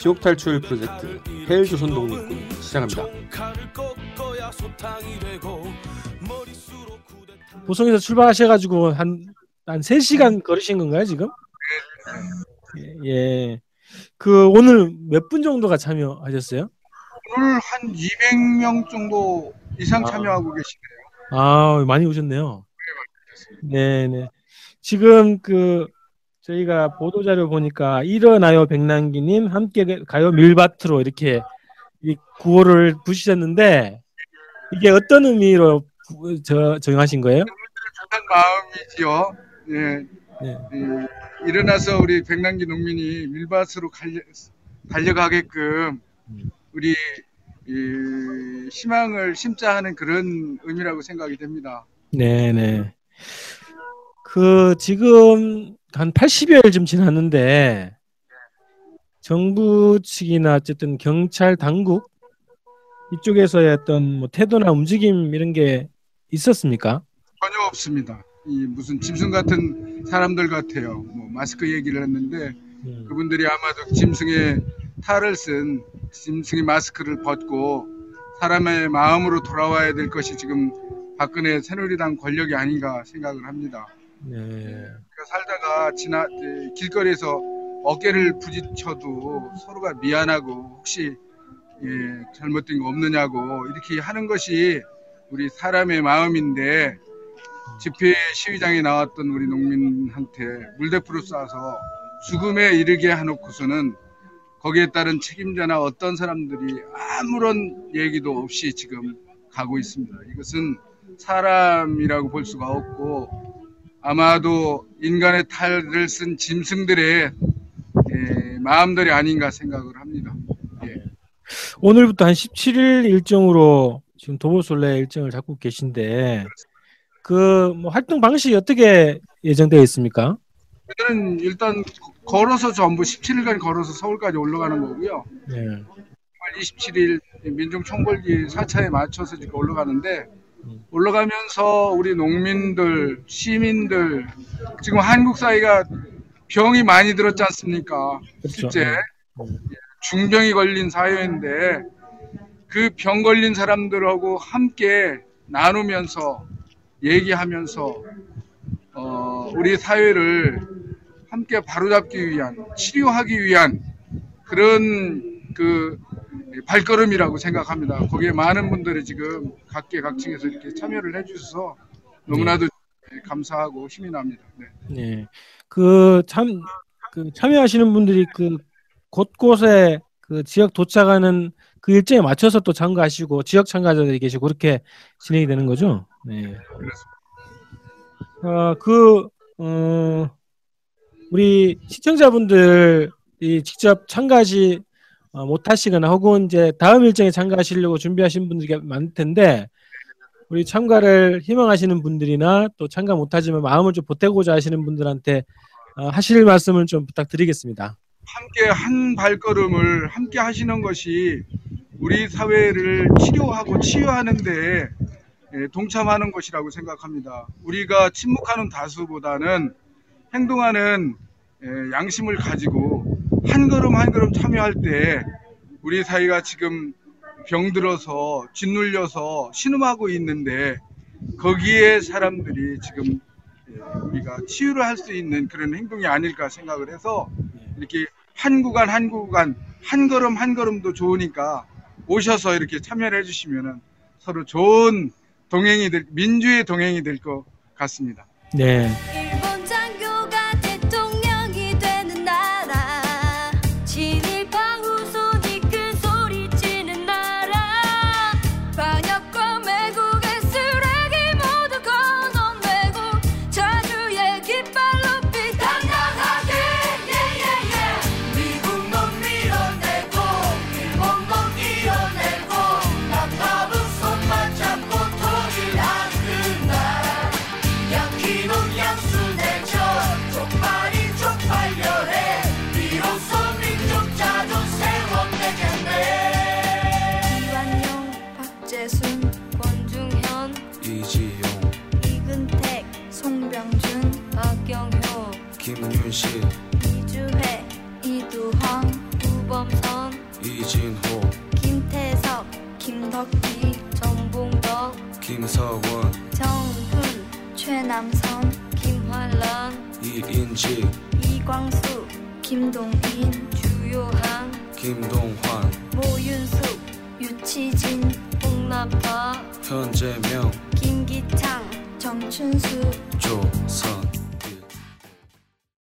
지옥 탈출 프로젝트 헬조선 독립군 시작합니다. 보성에서 출발하셔가지고 한, 한 3시간 걸으신 건가요, 지금? 예. 예. 그 오늘 몇 분 정도가 참여하셨어요? 오늘 한 200명 정도 이상 참여하고 계시네요. 아, 많이 오셨네요. 네, 네. 지금 그 저희가 보도 자료 보니까 일어나요 백남기님 함께 가요 밀바트로 이렇게 이 구호를 부시셨는데 이게 어떤 의미로 부- 저 정하신 거예요? 좋은 마음이지요. 예. 네. 예, 일어나서 우리 백남기 농민이 밀밭으로 갈려, 달려가게끔 음. 우리 이, 희망을 심자 하는 그런 의미라고 생각이 됩니다. 네, 네. 그 지금 한 80여일 좀 지났는데 정부 측이나 어쨌든 경찰 당국 이쪽에서의 어떤 뭐 태도나 움직임 이런 게 있었습니까? 전혀 없습니다. 이 무슨 짐승 같은 사람들 같아요. 뭐 마스크 얘기를 했는데 음. 그분들이 아마도 짐승의 탈을 쓴 짐승의 마스크를 벗고 사람의 마음으로 돌아와야 될 것이 지금 박근혜 새누리당 권력이 아닌가 생각을 합니다. 네. 살다가 지나 에, 길거리에서 어깨를 부딪혀도 서로가 미안하고 혹시 예, 잘못된 거 없느냐고 이렇게 하는 것이 우리 사람의 마음인데 집회 시위장에 나왔던 우리 농민한테 물대포를 쏴서 죽음에 이르게 해놓고서는 거기에 따른 책임자나 어떤 사람들이 아무런 얘기도 없이 지금 가고 있습니다. 이것은 사람이라고 볼 수가 없고 아마도 인간의 탈을 쓴 짐승들의 예, 마음들이 아닌가 생각을 합니다. 예. 오늘부터 한 17일 일정으로 지금 도보솔레 일정을 잡고 계신데 그 뭐 활동 방식이 어떻게 예정되어 있습니까? 저는 일단 걸어서 전부 17일간 걸어서 서울까지 올라가는 거고요. 네. 6월 27일 민중총궐기 4차에 맞춰서 지금 올라가는데 음. 올라가면서 우리 농민들, 시민들 지금 한국 사회가 병이 많이 들었지 않습니까? 그렇죠. 실제 네. 중병이 걸린 사회인데 그 병 걸린 사람들하고 함께 나누면서 얘기하면서 어, 우리 사회를 함께 바로잡기 위한 치료하기 위한 그런 그 발걸음이라고 생각합니다. 거기에 많은 분들이 지금 각계각층에서 이렇게 참여를 해주셔서 너무나도 감사하고 힘이 납니다. 네. 네. 그 참 그 참여하시는 분들이 그 곳곳에 그 지역 도착하는 그 일정에 맞춰서 또 참가하시고 지역 참가자들이 계시고 그렇게 진행이 되는 거죠. 네. 어, 그, 어, 우리 시청자분들이 직접 참가하지 어, 못 하시거나 혹은 이제 다음 일정에 참가하시려고 준비하신 분들이 많을 텐데 우리 참가를 희망하시는 분들이나 또 참가 못하지만 마음을 좀 보태고자 하시는 분들한테 어, 하실 말씀을 좀 부탁드리겠습니다. 함께 한 발걸음을 함께 하시는 것이 우리 사회를 치료하고 치유하는데 예, 동참하는 것이라고 생각합니다. 우리가 침묵하는 다수보다는 행동하는 예, 양심을 가지고 한 걸음 한 걸음 참여할 때 우리 사회가 지금 병들어서 짓눌려서 신음하고 있는데 거기에 사람들이 지금 예, 우리가 치유를 할 수 있는 그런 행동이 아닐까 생각을 해서 이렇게 한 구간 한 구간 한 걸음 한 걸음도 좋으니까 오셔서 이렇게 참여를 해주시면은 서로 좋은 동행이 될 민주의 동행이 될 것 같습니다. 네. 김윤식, 이주혜 이두황 유범선 이진호 김태석 김덕기 정봉덕 김서원 정훈 최남선 김환란 이인지 이광수 김동인 주요한 김동환 모윤숙 유치진 홍나파 현재명 김기창 정춘수 조선